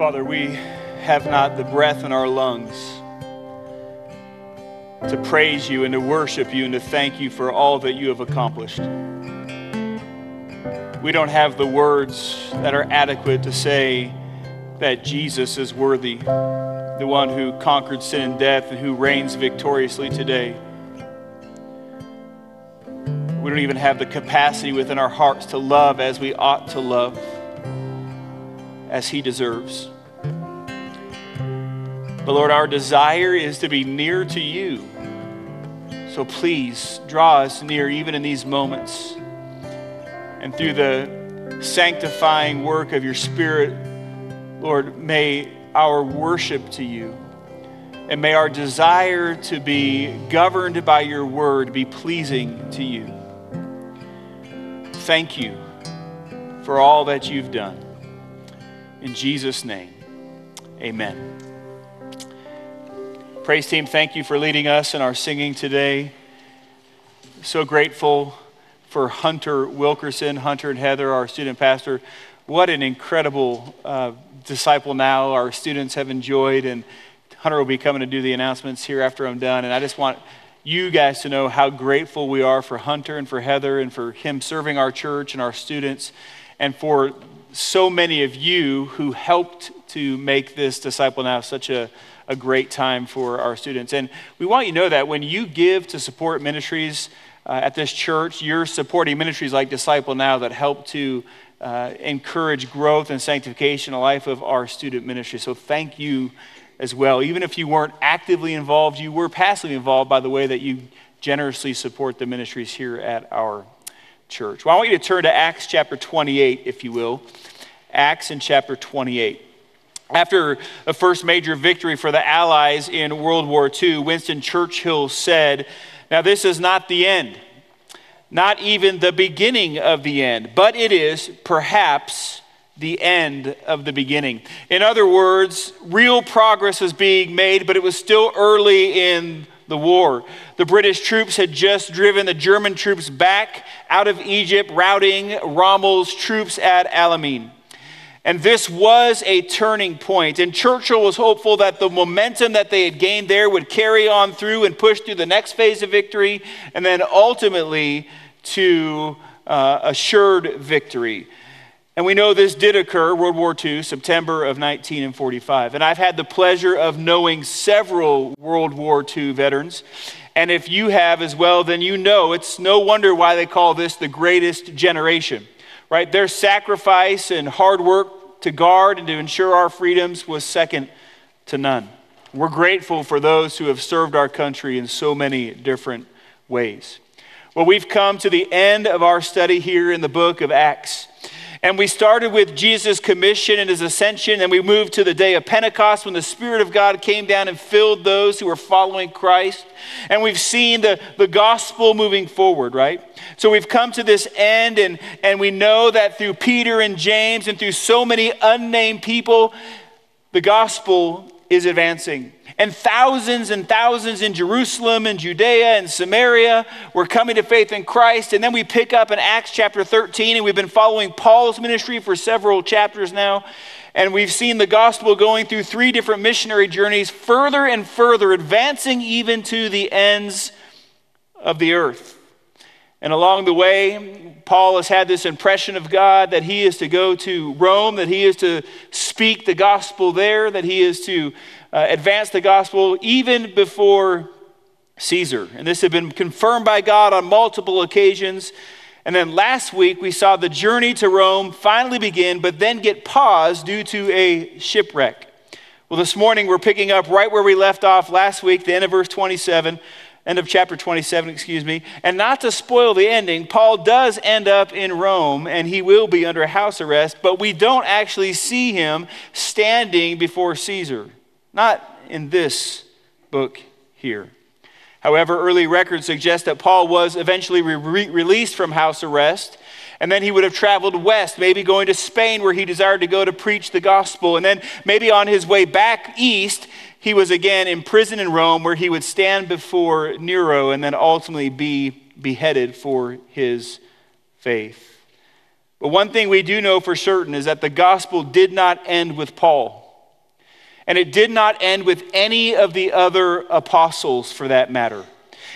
Father, we have not the breath in our lungs to praise you and to worship you and to thank you for all that you have accomplished. We don't have the words that are adequate to say that Jesus is worthy, the one who conquered sin and death and who reigns victoriously today. We don't even have the capacity within our hearts to love as we ought to love, as He deserves. But Lord, our desire is to be near to you. So please draw us near even in these moments. And through the sanctifying work of your Spirit, Lord, may our worship to you and may our desire to be governed by your word be pleasing to you. Thank you for all that you've done. In Jesus' name, amen. Praise team, thank you for leading us in our singing today. So grateful for Hunter Wilkerson, Hunter and Heather, our student pastor. What an incredible uh, disciple now our students have enjoyed. And Hunter will be coming to do the announcements here after I'm done. And I just want you guys to know how grateful we are for Hunter and for Heather and for him serving our church and our students, and for so many of you who helped to make this disciple now such a, a great time for our students. And we want you to know that when you give to support ministries, uh, at this church. You're supporting ministries like Disciple Now that help to uh, encourage growth and sanctification in the life of our student ministry. So thank you as well. Even if you weren't actively involved, you were passively involved by the way that you generously support the ministries here at our church. Well, I want you to turn to Acts chapter 28, if you will. Acts in chapter 28. After the first major victory for the Allies in World War II, Winston Churchill said, now, this is not the end, not even the beginning of the end, but it is perhaps the end of the beginning. In other words, real progress was being made, but it was still early in the war. The British troops had just driven the German troops back out of Egypt, routing Rommel's troops at Alamein. And this was a turning point. And Churchill was hopeful that the momentum that they had gained there would carry on through and push through the next phase of victory, and then ultimately to uh, assured victory. And we know this did occur, World War II, September of 1945. And I've had the pleasure of knowing several World War II veterans. And if you have as well, then you know it's no wonder why they call this the greatest generation right? Their sacrifice and hard work to guard and to ensure our freedoms was second to none. We're grateful for those who have served our country in so many different ways. Well, we've come to the end of our study here in the book of Acts. And we started with Jesus' commission and his ascension, and we moved to the day of Pentecost when the Spirit of God came down and filled those who were following Christ. And we've seen the, the gospel moving forward, right? So we've come to this end, and, and we know that through Peter and James and through so many unnamed people, the gospel is advancing. And thousands and thousands in Jerusalem and Judea and Samaria were coming to faith in Christ. And then we pick up in Acts chapter 13, and we've been following Paul's ministry for several chapters now. And we've seen the gospel going through three different missionary journeys, further and further, advancing even to the ends of the earth. And along the way, Paul has had this impression of God that he is to go to Rome, that he is to speak the gospel there, that he is to uh, advance the gospel even before Caesar. And this had been confirmed by God on multiple occasions. And then last week, we saw the journey to Rome finally begin, but then get paused due to a shipwreck. Well, this morning, we're picking up right where we left off last week, the end of verse 27 end of chapter 27, excuse me. And not to spoil the ending, Paul does end up in Rome and he will be under house arrest, but we don't actually see him standing before Caesar. Not in this book here. However, early records suggest that Paul was eventually re- released from house arrest. And then he would have traveled west, maybe going to Spain where he desired to go to preach the gospel. And then maybe on his way back east, he was again imprisoned in Rome, where he would stand before Nero and then ultimately be beheaded for his faith. But one thing we do know for certain is that the gospel did not end with Paul. And it did not end with any of the other apostles for that matter.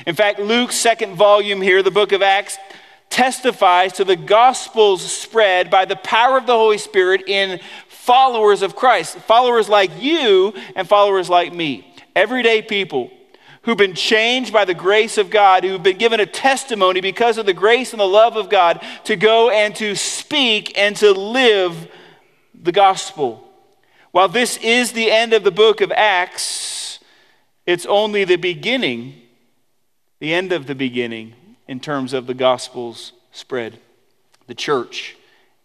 In fact, Luke's second volume here, the book of Acts, testifies to the gospel's spread by the power of the Holy Spirit in followers of Christ, followers like you and followers like me, everyday people who've been changed by the grace of God, who've been given a testimony because of the grace and the love of God to go and to speak and to live the gospel. While this is the end of the book of Acts, it's only the beginning, the end of the beginning in terms of the gospel's spread, the church,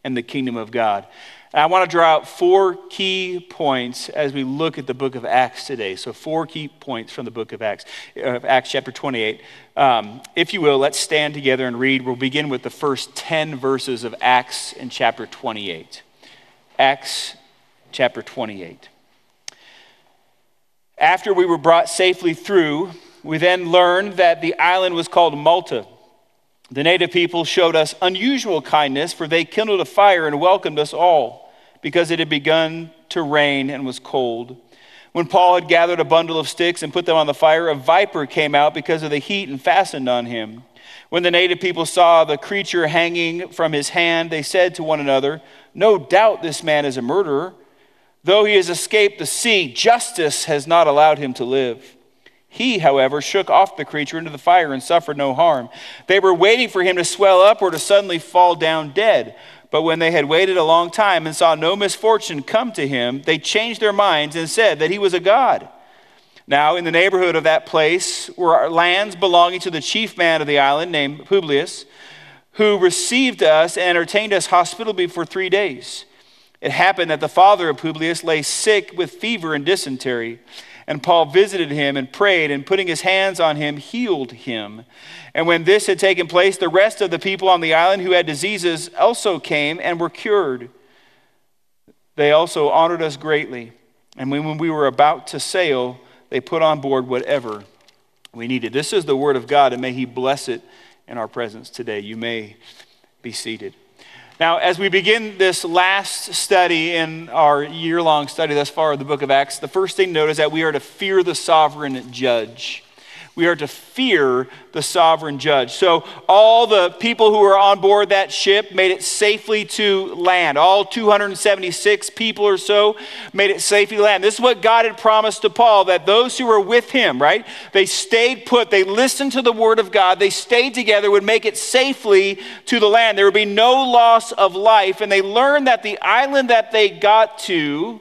and the kingdom of God. And I want to draw out four key points as we look at the book of Acts today. So, four key points from the book of Acts, uh, Acts chapter 28. Um, if you will, let's stand together and read. We'll begin with the first 10 verses of Acts in chapter 28. Acts chapter 28. After we were brought safely through, we then learned that the island was called Malta. The native people showed us unusual kindness, for they kindled a fire and welcomed us all, because it had begun to rain and was cold. When Paul had gathered a bundle of sticks and put them on the fire, a viper came out because of the heat and fastened on him. When the native people saw the creature hanging from his hand, they said to one another, No doubt this man is a murderer. Though he has escaped the sea, justice has not allowed him to live. He, however, shook off the creature into the fire and suffered no harm. They were waiting for him to swell up or to suddenly fall down dead. But when they had waited a long time and saw no misfortune come to him, they changed their minds and said that he was a god. Now, in the neighborhood of that place were lands belonging to the chief man of the island named Publius, who received us and entertained us hospitably for three days. It happened that the father of Publius lay sick with fever and dysentery. And Paul visited him and prayed, and putting his hands on him, healed him. And when this had taken place, the rest of the people on the island who had diseases also came and were cured. They also honored us greatly. And when we were about to sail, they put on board whatever we needed. This is the word of God, and may He bless it in our presence today. You may be seated. Now, as we begin this last study in our year long study thus far of the book of Acts, the first thing to note is that we are to fear the sovereign judge we are to fear the sovereign judge. So, all the people who were on board that ship made it safely to land. All 276 people or so made it safely land. This is what God had promised to Paul that those who were with him, right, they stayed put, they listened to the word of God, they stayed together, would make it safely to the land. There would be no loss of life. And they learned that the island that they got to,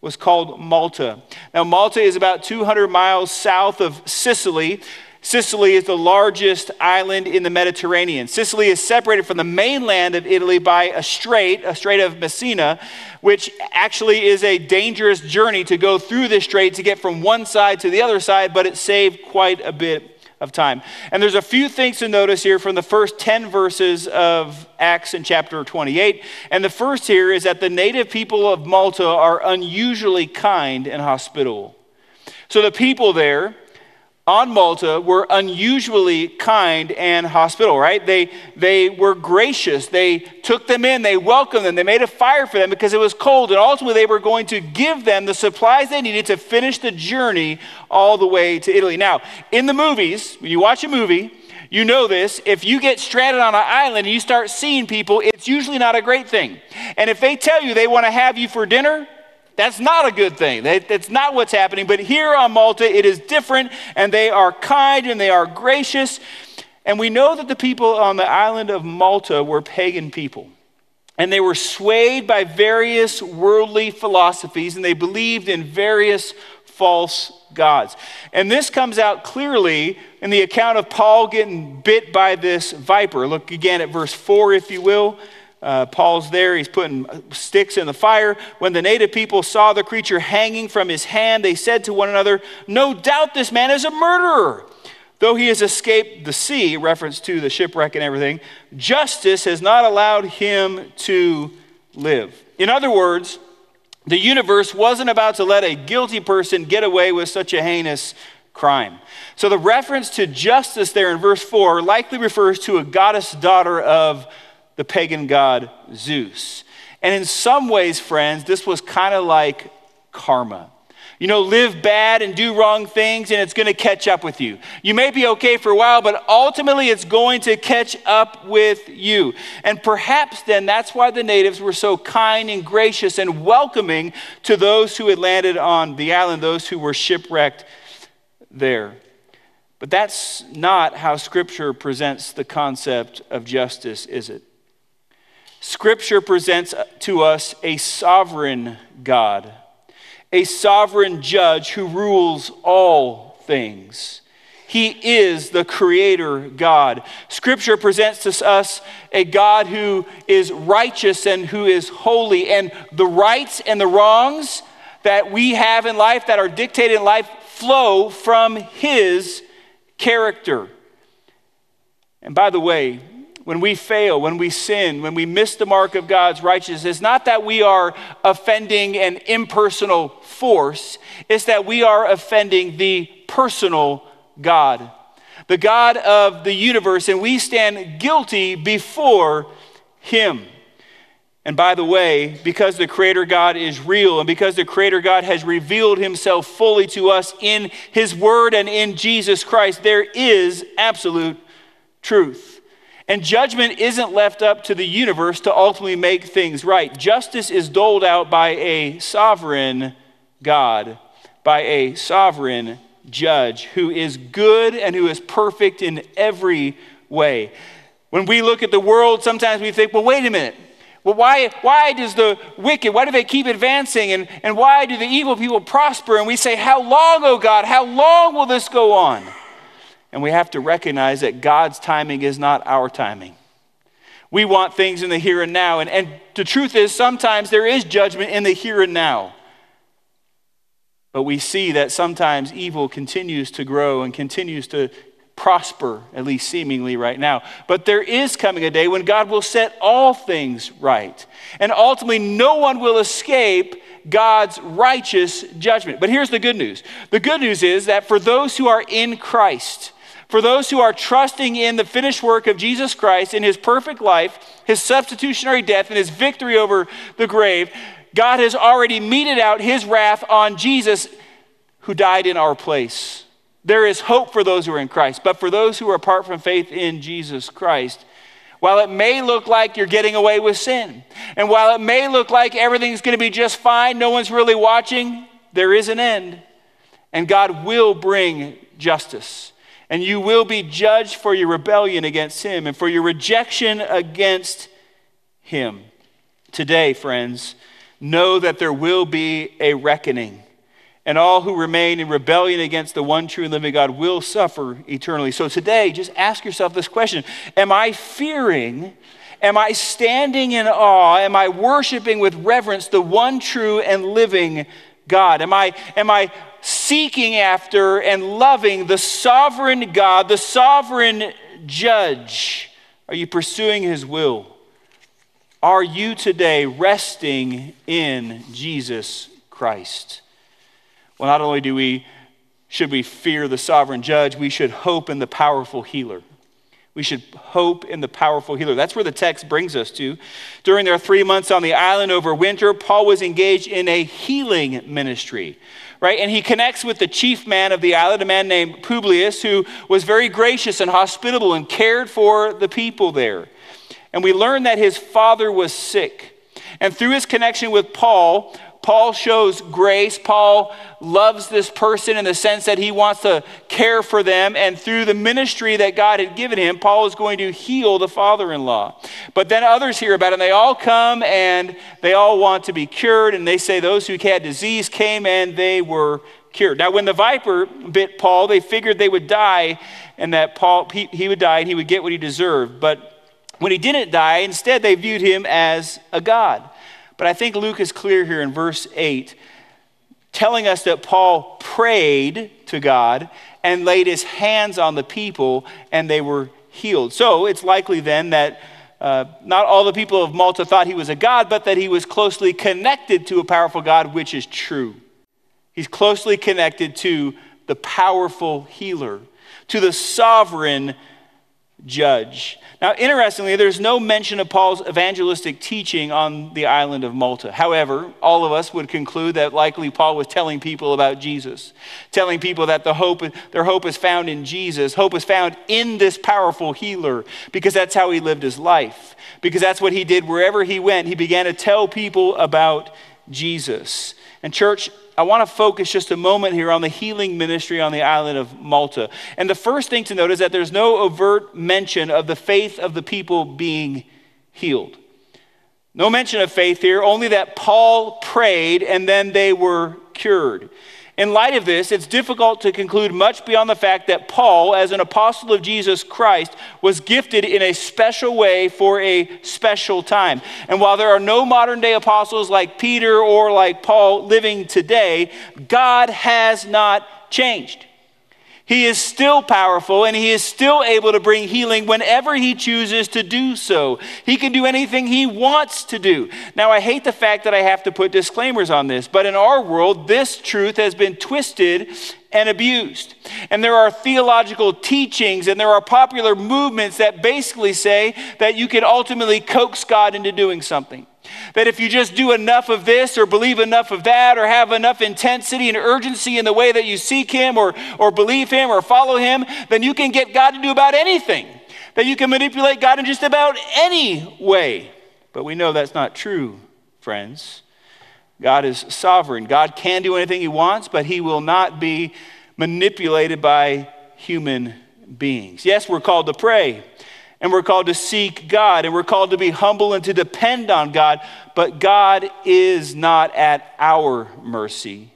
was called Malta. Now, Malta is about 200 miles south of Sicily. Sicily is the largest island in the Mediterranean. Sicily is separated from the mainland of Italy by a strait, a strait of Messina, which actually is a dangerous journey to go through this strait to get from one side to the other side, but it saved quite a bit of time. And there's a few things to notice here from the first 10 verses of Acts in chapter 28. And the first here is that the native people of Malta are unusually kind and hospitable. So the people there, on Malta were unusually kind and hospitable, right? They, they were gracious. They took them in, they welcomed them, they made a fire for them because it was cold, and ultimately they were going to give them the supplies they needed to finish the journey all the way to Italy. Now, in the movies, when you watch a movie, you know this. If you get stranded on an island and you start seeing people, it's usually not a great thing. And if they tell you they want to have you for dinner, that's not a good thing. That's not what's happening. But here on Malta, it is different, and they are kind and they are gracious. And we know that the people on the island of Malta were pagan people. And they were swayed by various worldly philosophies, and they believed in various false gods. And this comes out clearly in the account of Paul getting bit by this viper. Look again at verse 4, if you will. Uh, Paul's there, he's putting sticks in the fire. When the native people saw the creature hanging from his hand, they said to one another, No doubt this man is a murderer. Though he has escaped the sea, reference to the shipwreck and everything, justice has not allowed him to live. In other words, the universe wasn't about to let a guilty person get away with such a heinous crime. So the reference to justice there in verse 4 likely refers to a goddess daughter of the pagan god Zeus. And in some ways, friends, this was kind of like karma. You know, live bad and do wrong things, and it's going to catch up with you. You may be okay for a while, but ultimately it's going to catch up with you. And perhaps then that's why the natives were so kind and gracious and welcoming to those who had landed on the island, those who were shipwrecked there. But that's not how Scripture presents the concept of justice, is it? Scripture presents to us a sovereign God a sovereign judge who rules all things. He is the creator God. Scripture presents to us a God who is righteous and who is holy, and the rights and the wrongs that we have in life, that are dictated in life, flow from His character. And by the way, when we fail, when we sin, when we miss the mark of God's righteousness, it's not that we are offending an impersonal force, it's that we are offending the personal God, the God of the universe, and we stand guilty before Him. And by the way, because the Creator God is real and because the Creator God has revealed Himself fully to us in His Word and in Jesus Christ, there is absolute truth. And judgment isn't left up to the universe to ultimately make things right. Justice is doled out by a sovereign God, by a sovereign judge who is good and who is perfect in every way. When we look at the world, sometimes we think, well, wait a minute. Well, why, why does the wicked, why do they keep advancing? And, and why do the evil people prosper? And we say, How long, oh God? How long will this go on? And we have to recognize that God's timing is not our timing. We want things in the here and now. And, and the truth is, sometimes there is judgment in the here and now. But we see that sometimes evil continues to grow and continues to prosper, at least seemingly right now. But there is coming a day when God will set all things right. And ultimately, no one will escape God's righteous judgment. But here's the good news the good news is that for those who are in Christ, for those who are trusting in the finished work of Jesus Christ, in his perfect life, his substitutionary death, and his victory over the grave, God has already meted out his wrath on Jesus who died in our place. There is hope for those who are in Christ, but for those who are apart from faith in Jesus Christ, while it may look like you're getting away with sin, and while it may look like everything's going to be just fine, no one's really watching, there is an end. And God will bring justice and you will be judged for your rebellion against him and for your rejection against him. Today, friends, know that there will be a reckoning, and all who remain in rebellion against the one true and living God will suffer eternally. So today, just ask yourself this question Am I fearing? Am I standing in awe? Am I worshiping with reverence the one true and living God? Am I, am I seeking after and loving the sovereign God, the sovereign judge? Are you pursuing his will? Are you today resting in Jesus Christ? Well, not only do we should we fear the sovereign judge, we should hope in the powerful healer. We should hope in the powerful healer. That's where the text brings us to. During their three months on the island over winter, Paul was engaged in a healing ministry right? And he connects with the chief man of the island, a man named Publius, who was very gracious and hospitable and cared for the people there. And we learn that his father was sick. And through his connection with Paul, Paul shows grace. Paul loves this person in the sense that he wants to care for them. And through the ministry that God had given him, Paul is going to heal the father in law. But then others hear about it, and they all come and they all want to be cured. And they say those who had disease came and they were cured. Now, when the viper bit Paul, they figured they would die and that Paul, he, he would die and he would get what he deserved. But when he didn't die, instead they viewed him as a god. But I think Luke is clear here in verse 8, telling us that Paul prayed to God and laid his hands on the people and they were healed. So it's likely then that uh, not all the people of Malta thought he was a God, but that he was closely connected to a powerful God, which is true. He's closely connected to the powerful healer, to the sovereign judge. Now, interestingly, there's no mention of Paul's evangelistic teaching on the island of Malta. However, all of us would conclude that likely Paul was telling people about Jesus, telling people that the hope, their hope is found in Jesus. Hope is found in this powerful healer because that's how he lived his life, because that's what he did wherever he went. He began to tell people about Jesus. And, church, I want to focus just a moment here on the healing ministry on the island of Malta. And the first thing to note is that there's no overt mention of the faith of the people being healed. No mention of faith here, only that Paul prayed and then they were cured. In light of this, it's difficult to conclude much beyond the fact that Paul, as an apostle of Jesus Christ, was gifted in a special way for a special time. And while there are no modern day apostles like Peter or like Paul living today, God has not changed. He is still powerful and he is still able to bring healing whenever he chooses to do so. He can do anything he wants to do. Now, I hate the fact that I have to put disclaimers on this, but in our world, this truth has been twisted and abused. And there are theological teachings and there are popular movements that basically say that you can ultimately coax God into doing something. That if you just do enough of this or believe enough of that or have enough intensity and urgency in the way that you seek Him or, or believe Him or follow Him, then you can get God to do about anything. That you can manipulate God in just about any way. But we know that's not true, friends. God is sovereign. God can do anything He wants, but He will not be manipulated by human beings. Yes, we're called to pray and we're called to seek God and we're called to be humble and to depend on God, but God is not at our mercy.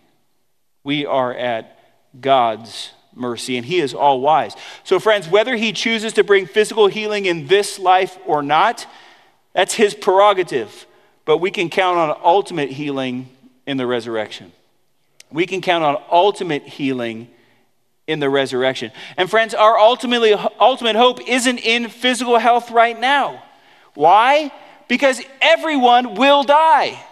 We are at God's mercy, and He is all wise. So, friends, whether He chooses to bring physical healing in this life or not, that's His prerogative. But we can count on ultimate healing in the resurrection. We can count on ultimate healing in the resurrection. And friends, our ultimately, ultimate hope isn't in physical health right now. Why? Because everyone will die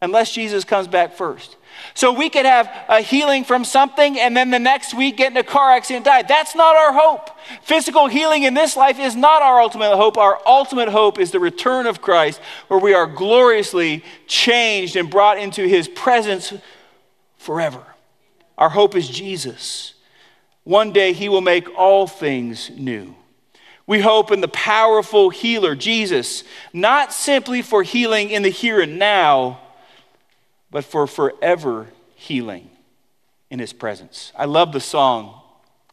unless Jesus comes back first. So we could have a healing from something and then the next week get in a car accident and die. That's not our hope. Physical healing in this life is not our ultimate hope. Our ultimate hope is the return of Christ, where we are gloriously changed and brought into his presence forever. Our hope is Jesus. One day he will make all things new. We hope in the powerful healer, Jesus, not simply for healing in the here and now, but for forever healing in his presence. I love the song.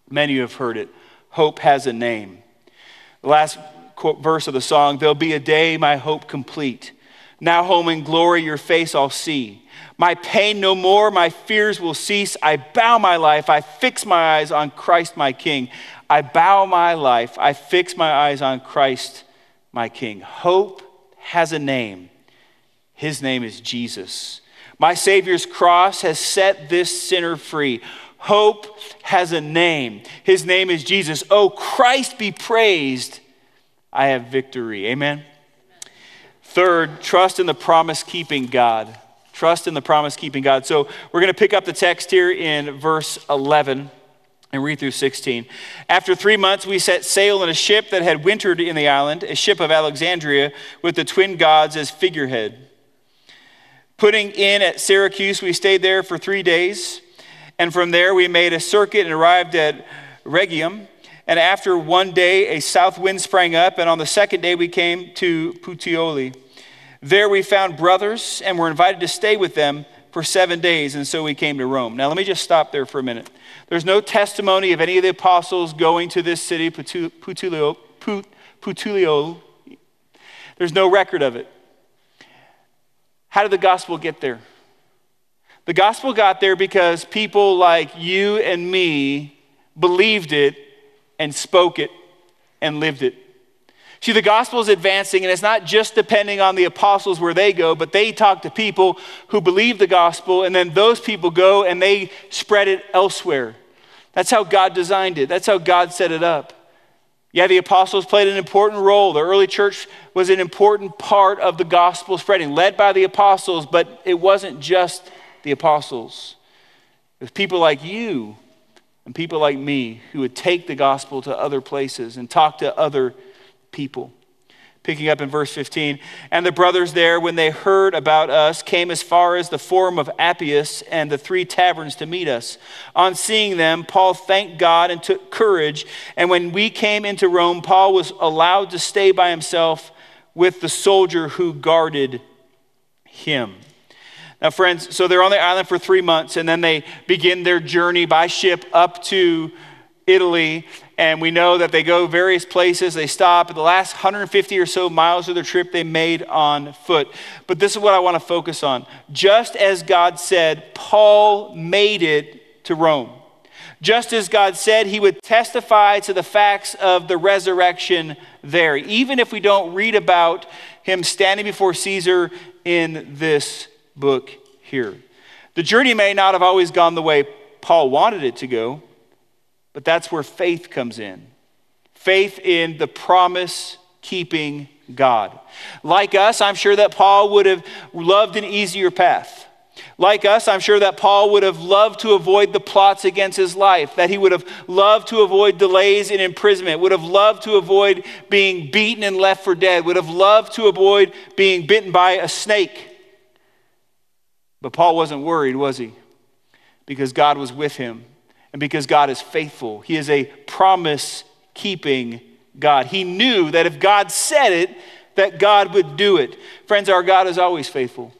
Many have heard it. Hope has a name. The last quote, verse of the song There'll be a day, my hope complete. Now, home in glory, your face I'll see. My pain no more, my fears will cease. I bow my life, I fix my eyes on Christ my King. I bow my life, I fix my eyes on Christ my King. Hope has a name. His name is Jesus. My Savior's cross has set this sinner free. Hope has a name. His name is Jesus. Oh, Christ be praised. I have victory. Amen. Third, trust in the promise keeping God. Trust in the promise keeping God. So we're going to pick up the text here in verse 11 and read through 16. After three months, we set sail in a ship that had wintered in the island, a ship of Alexandria with the twin gods as figurehead. Putting in at Syracuse, we stayed there for three days. And from there, we made a circuit and arrived at Rhegium. And after one day, a south wind sprang up. And on the second day, we came to Puteoli. There we found brothers and were invited to stay with them for seven days, and so we came to Rome. Now, let me just stop there for a minute. There's no testimony of any of the apostles going to this city, Putulio. Putulio. There's no record of it. How did the gospel get there? The gospel got there because people like you and me believed it and spoke it and lived it. See, the gospel is advancing, and it's not just depending on the apostles where they go, but they talk to people who believe the gospel, and then those people go and they spread it elsewhere. That's how God designed it, that's how God set it up. Yeah, the apostles played an important role. The early church was an important part of the gospel spreading, led by the apostles, but it wasn't just the apostles. It was people like you and people like me who would take the gospel to other places and talk to other people. Picking up in verse 15, and the brothers there, when they heard about us, came as far as the Forum of Appius and the three taverns to meet us. On seeing them, Paul thanked God and took courage. And when we came into Rome, Paul was allowed to stay by himself with the soldier who guarded him. Now, friends, so they're on the island for three months, and then they begin their journey by ship up to Italy. And we know that they go various places. They stop. at The last 150 or so miles of their trip they made on foot. But this is what I want to focus on. Just as God said, Paul made it to Rome. Just as God said, he would testify to the facts of the resurrection there, even if we don't read about him standing before Caesar in this book here. The journey may not have always gone the way Paul wanted it to go, but that's where faith comes in faith in the promise keeping God. Like us, I'm sure that Paul would have loved an easier path. Like us, I'm sure that Paul would have loved to avoid the plots against his life, that he would have loved to avoid delays in imprisonment, would have loved to avoid being beaten and left for dead, would have loved to avoid being bitten by a snake. But Paul wasn't worried, was he? Because God was with him and because God is faithful. He is a promise keeping God. He knew that if God said it, that God would do it. Friends, our God is always faithful.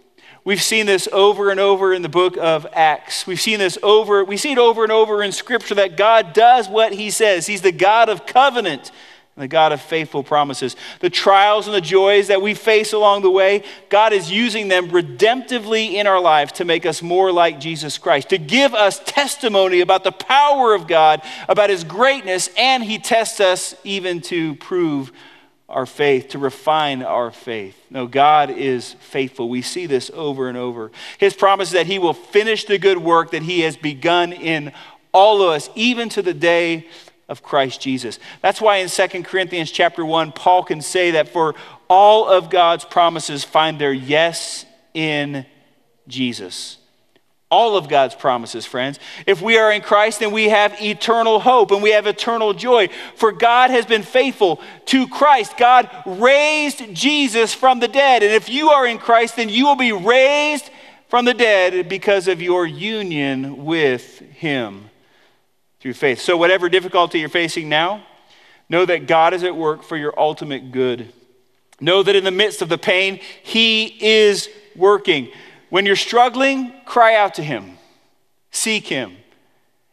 We've seen this over and over in the book of Acts. We've seen this over, we see it over and over in Scripture that God does what He says. He's the God of covenant the God of faithful promises. The trials and the joys that we face along the way, God is using them redemptively in our lives to make us more like Jesus Christ, to give us testimony about the power of God, about His greatness, and He tests us even to prove our faith, to refine our faith. No, God is faithful. We see this over and over. His promise is that He will finish the good work that He has begun in all of us, even to the day of Christ Jesus. That's why in 2 Corinthians chapter 1 Paul can say that for all of God's promises find their yes in Jesus. All of God's promises, friends. If we are in Christ, then we have eternal hope and we have eternal joy. For God has been faithful to Christ. God raised Jesus from the dead. And if you are in Christ, then you will be raised from the dead because of your union with Him through faith. So, whatever difficulty you're facing now, know that God is at work for your ultimate good. Know that in the midst of the pain, He is working. When you're struggling, cry out to Him, seek Him,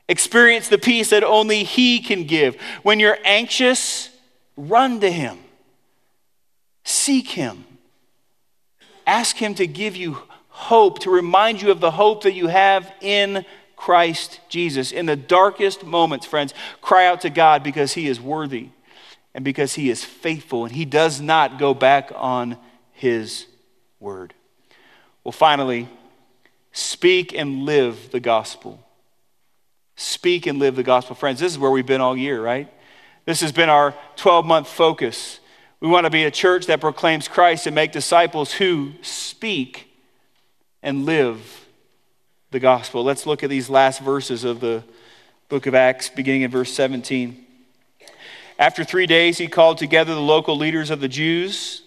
experience the peace that only He can give. When you're anxious, run to Him, seek Him, ask Him to give you hope, to remind you of the hope that you have in Christ Jesus. In the darkest moments, friends, cry out to God because He is worthy and because He is faithful and He does not go back on His word. Well, finally, speak and live the gospel. Speak and live the gospel. Friends, this is where we've been all year, right? This has been our 12 month focus. We want to be a church that proclaims Christ and make disciples who speak and live the gospel. Let's look at these last verses of the book of Acts, beginning in verse 17. After three days, he called together the local leaders of the Jews.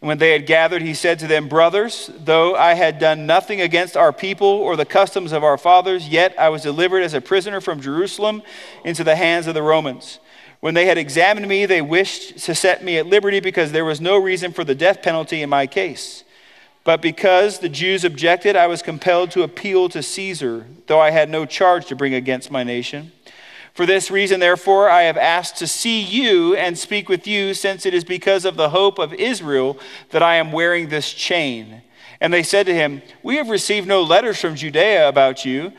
And when they had gathered, he said to them, Brothers, though I had done nothing against our people or the customs of our fathers, yet I was delivered as a prisoner from Jerusalem into the hands of the Romans. When they had examined me, they wished to set me at liberty because there was no reason for the death penalty in my case. But because the Jews objected, I was compelled to appeal to Caesar, though I had no charge to bring against my nation. For this reason, therefore, I have asked to see you and speak with you, since it is because of the hope of Israel that I am wearing this chain. And they said to him, We have received no letters from Judea about you,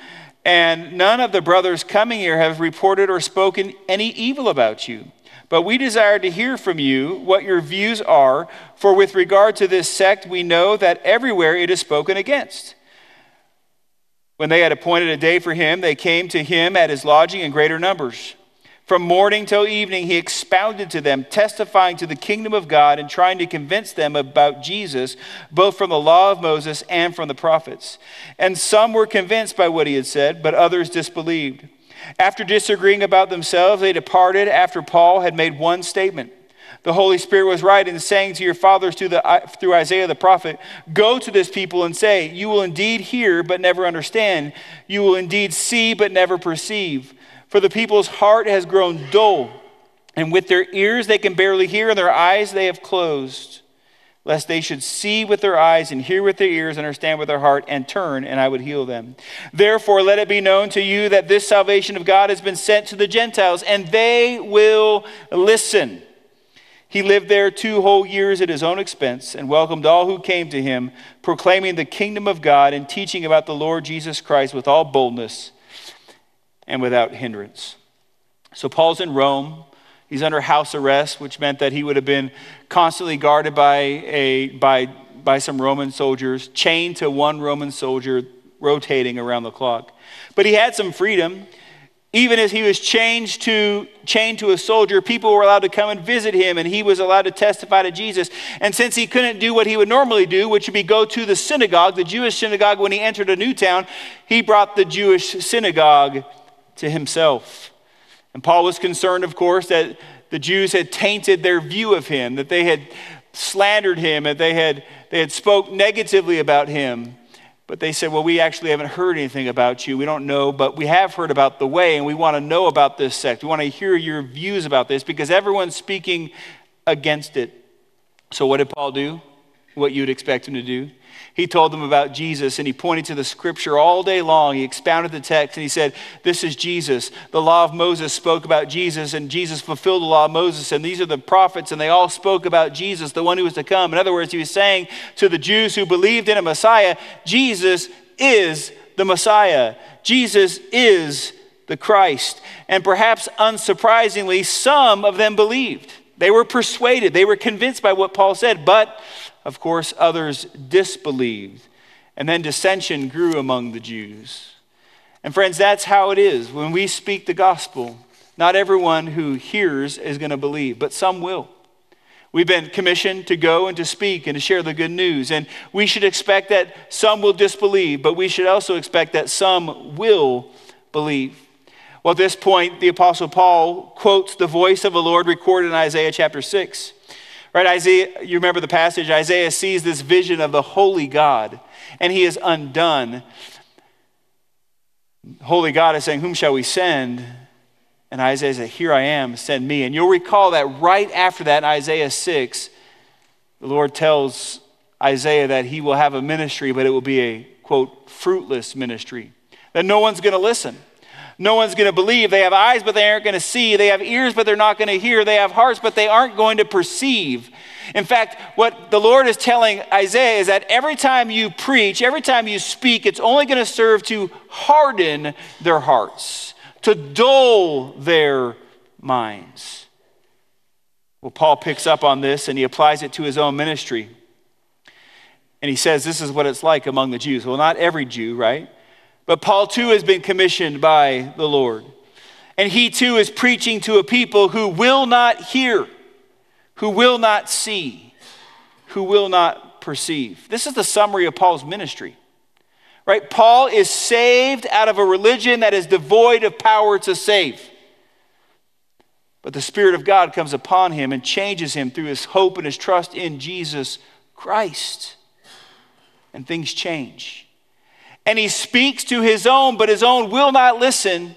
and none of the brothers coming here have reported or spoken any evil about you. But we desire to hear from you what your views are, for with regard to this sect, we know that everywhere it is spoken against. When they had appointed a day for him, they came to him at his lodging in greater numbers. From morning till evening, he expounded to them, testifying to the kingdom of God and trying to convince them about Jesus, both from the law of Moses and from the prophets. And some were convinced by what he had said, but others disbelieved. After disagreeing about themselves, they departed after Paul had made one statement. The Holy Spirit was right in saying to your fathers through, the, through Isaiah the prophet, Go to this people and say, You will indeed hear, but never understand. You will indeed see, but never perceive. For the people's heart has grown dull, and with their ears they can barely hear, and their eyes they have closed lest they should see with their eyes and hear with their ears, understand with their heart, and turn, and I would heal them. Therefore, let it be known to you that this salvation of God has been sent to the Gentiles, and they will listen. He lived there two whole years at his own expense and welcomed all who came to him, proclaiming the kingdom of God and teaching about the Lord Jesus Christ with all boldness and without hindrance. So, Paul's in Rome. He's under house arrest, which meant that he would have been constantly guarded by, a, by, by some Roman soldiers, chained to one Roman soldier, rotating around the clock. But he had some freedom. Even as he was chained to, chained to a soldier, people were allowed to come and visit him, and he was allowed to testify to Jesus. And since he couldn't do what he would normally do, which would be go to the synagogue, the Jewish synagogue, when he entered a new town, he brought the Jewish synagogue to himself. And Paul was concerned, of course, that the Jews had tainted their view of him, that they had slandered him, that they had, they had spoke negatively about him. But they said, Well, we actually haven't heard anything about you. We don't know, but we have heard about the way, and we want to know about this sect. We want to hear your views about this because everyone's speaking against it. So, what did Paul do? What you'd expect him to do? He told them about Jesus and he pointed to the scripture all day long. He expounded the text and he said, This is Jesus. The law of Moses spoke about Jesus and Jesus fulfilled the law of Moses. And these are the prophets and they all spoke about Jesus, the one who was to come. In other words, he was saying to the Jews who believed in a Messiah, Jesus is the Messiah. Jesus is the Christ. And perhaps unsurprisingly, some of them believed. They were persuaded, they were convinced by what Paul said, but of course, others disbelieved. And then dissension grew among the Jews. And friends, that's how it is. When we speak the gospel, not everyone who hears is going to believe, but some will. We've been commissioned to go and to speak and to share the good news. And we should expect that some will disbelieve, but we should also expect that some will believe. Well, at this point, the Apostle Paul quotes the voice of the Lord recorded in Isaiah chapter 6. Right, Isaiah, you remember the passage, Isaiah sees this vision of the holy God, and he is undone. Holy God is saying, Whom shall we send? And Isaiah says, Here I am, send me. And you'll recall that right after that, in Isaiah 6, the Lord tells Isaiah that he will have a ministry, but it will be a, quote, fruitless ministry, that no one's going to listen no one's going to believe. They have eyes, but they aren't going to see. They have ears, but they're not going to hear. They have hearts, but they aren't going to perceive. In fact, what the Lord is telling Isaiah is that every time you preach, every time you speak, it's only going to serve to harden their hearts, to dull their minds. Well, Paul picks up on this and he applies it to his own ministry. And he says, This is what it's like among the Jews. Well, not every Jew, right? But Paul too has been commissioned by the Lord. And he too is preaching to a people who will not hear, who will not see, who will not perceive. This is the summary of Paul's ministry. Right? Paul is saved out of a religion that is devoid of power to save. But the Spirit of God comes upon him and changes him through his hope and his trust in Jesus Christ. And things change and he speaks to his own, but his own will not listen.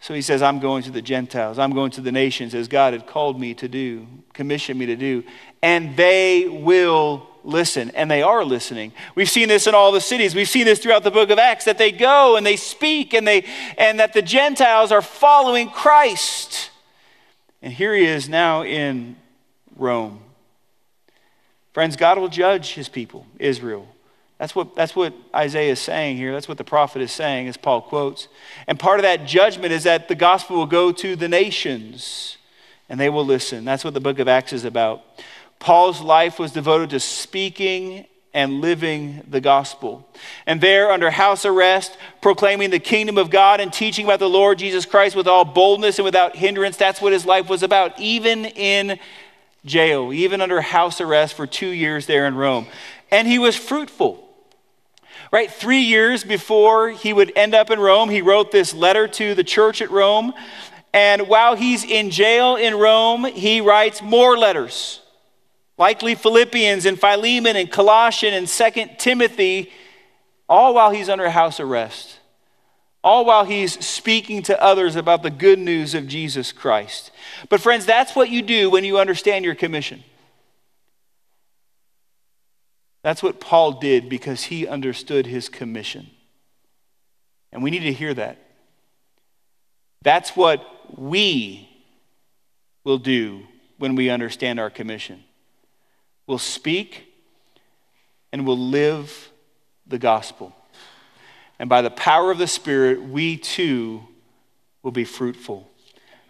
So he says, I'm going to the Gentiles. I'm going to the nations as God had called me to do, commissioned me to do. And they will listen. And they are listening. We've seen this in all the cities. We've seen this throughout the book of Acts that they go and they speak and, they, and that the Gentiles are following Christ. And here he is now in Rome. Friends, God will judge his people, Israel. That's what, that's what Isaiah is saying here. That's what the prophet is saying, as Paul quotes. And part of that judgment is that the gospel will go to the nations and they will listen. That's what the book of Acts is about. Paul's life was devoted to speaking and living the gospel. And there, under house arrest, proclaiming the kingdom of God and teaching about the Lord Jesus Christ with all boldness and without hindrance, that's what his life was about, even in jail, even under house arrest for two years there in Rome. And he was fruitful. Right? Three years before he would end up in Rome, he wrote this letter to the church at Rome. And while he's in jail in Rome, he writes more letters, likely Philippians and Philemon and Colossian and Second Timothy, all while he's under house arrest, all while he's speaking to others about the good news of Jesus Christ. But, friends, that's what you do when you understand your commission. That's what Paul did because he understood his commission. And we need to hear that. That's what we will do when we understand our commission. We'll speak and we'll live the gospel. And by the power of the Spirit, we too will be fruitful.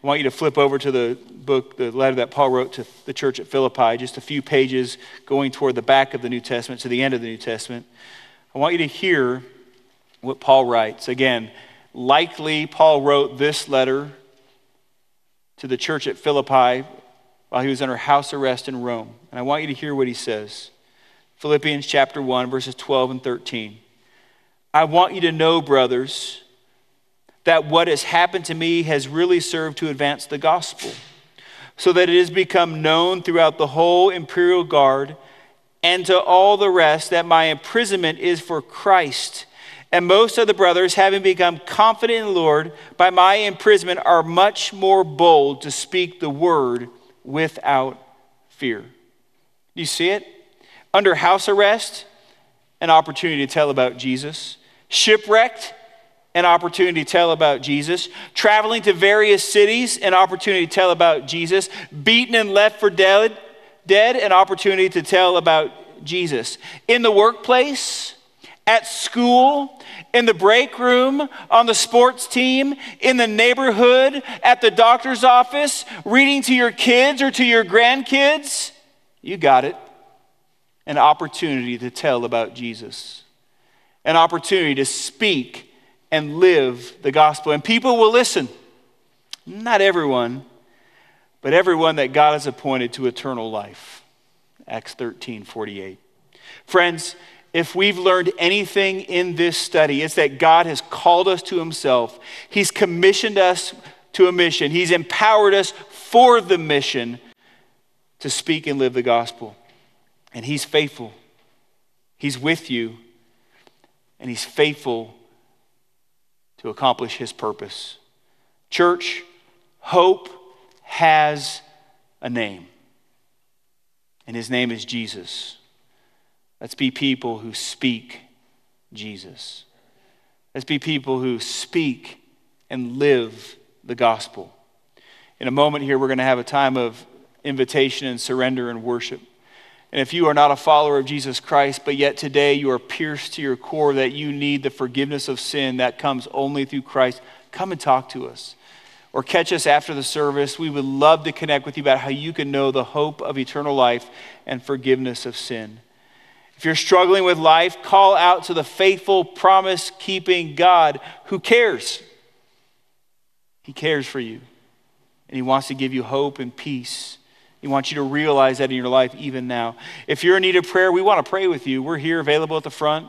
I want you to flip over to the book, the letter that Paul wrote to the church at Philippi, just a few pages going toward the back of the New Testament, to the end of the New Testament. I want you to hear what Paul writes. Again, likely Paul wrote this letter to the church at Philippi while he was under house arrest in Rome. And I want you to hear what he says. Philippians chapter 1, verses 12 and 13. I want you to know, brothers, that what has happened to me has really served to advance the gospel, so that it has become known throughout the whole imperial guard and to all the rest that my imprisonment is for Christ. And most of the brothers, having become confident in the Lord by my imprisonment, are much more bold to speak the word without fear. Do you see it? Under house arrest, an opportunity to tell about Jesus. Shipwrecked, an opportunity to tell about Jesus. Traveling to various cities, an opportunity to tell about Jesus. Beaten and left for dead, dead, an opportunity to tell about Jesus. In the workplace, at school, in the break room, on the sports team, in the neighborhood, at the doctor's office, reading to your kids or to your grandkids. You got it. An opportunity to tell about Jesus, an opportunity to speak and live the gospel. And people will listen. Not everyone, but everyone that God has appointed to eternal life. Acts 13 48. Friends, if we've learned anything in this study, it's that God has called us to Himself. He's commissioned us to a mission, He's empowered us for the mission to speak and live the gospel. And He's faithful. He's with you, and He's faithful to accomplish his purpose. Church, hope has a name, and his name is Jesus. Let's be people who speak Jesus. Let's be people who speak and live the gospel. In a moment here, we're going to have a time of invitation and surrender and worship. And if you are not a follower of Jesus Christ, but yet today you are pierced to your core that you need the forgiveness of sin that comes only through Christ, come and talk to us. Or catch us after the service. We would love to connect with you about how you can know the hope of eternal life and forgiveness of sin. If you're struggling with life, call out to the faithful, promise keeping God who cares. He cares for you, and He wants to give you hope and peace he wants you to realize that in your life even now. If you're in need of prayer, we want to pray with you. We're here available at the front.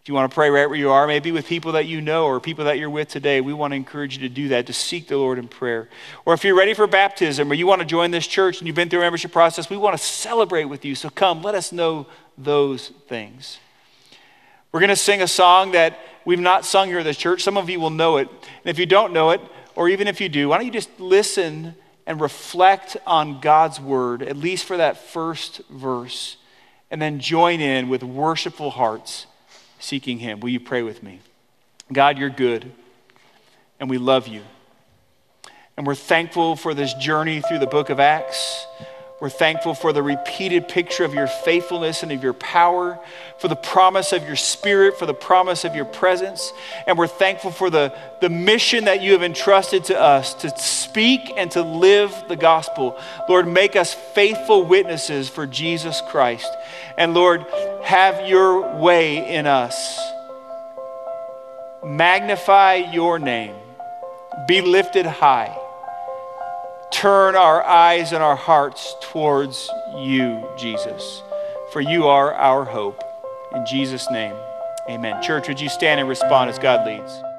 If you want to pray right where you are, maybe with people that you know or people that you're with today, we want to encourage you to do that, to seek the Lord in prayer. Or if you're ready for baptism or you want to join this church and you've been through a membership process, we want to celebrate with you. So come, let us know those things. We're going to sing a song that we've not sung here at this church. Some of you will know it. And if you don't know it, or even if you do, why don't you just listen and reflect on God's word, at least for that first verse, and then join in with worshipful hearts seeking Him. Will you pray with me? God, you're good, and we love you. And we're thankful for this journey through the book of Acts. We're thankful for the repeated picture of your faithfulness and of your power, for the promise of your spirit, for the promise of your presence. And we're thankful for the, the mission that you have entrusted to us to speak and to live the gospel. Lord, make us faithful witnesses for Jesus Christ. And Lord, have your way in us. Magnify your name, be lifted high turn our eyes and our hearts towards you, Jesus, for you are our hope. In Jesus' name, Amen. Church, would you stand and respond as God leads?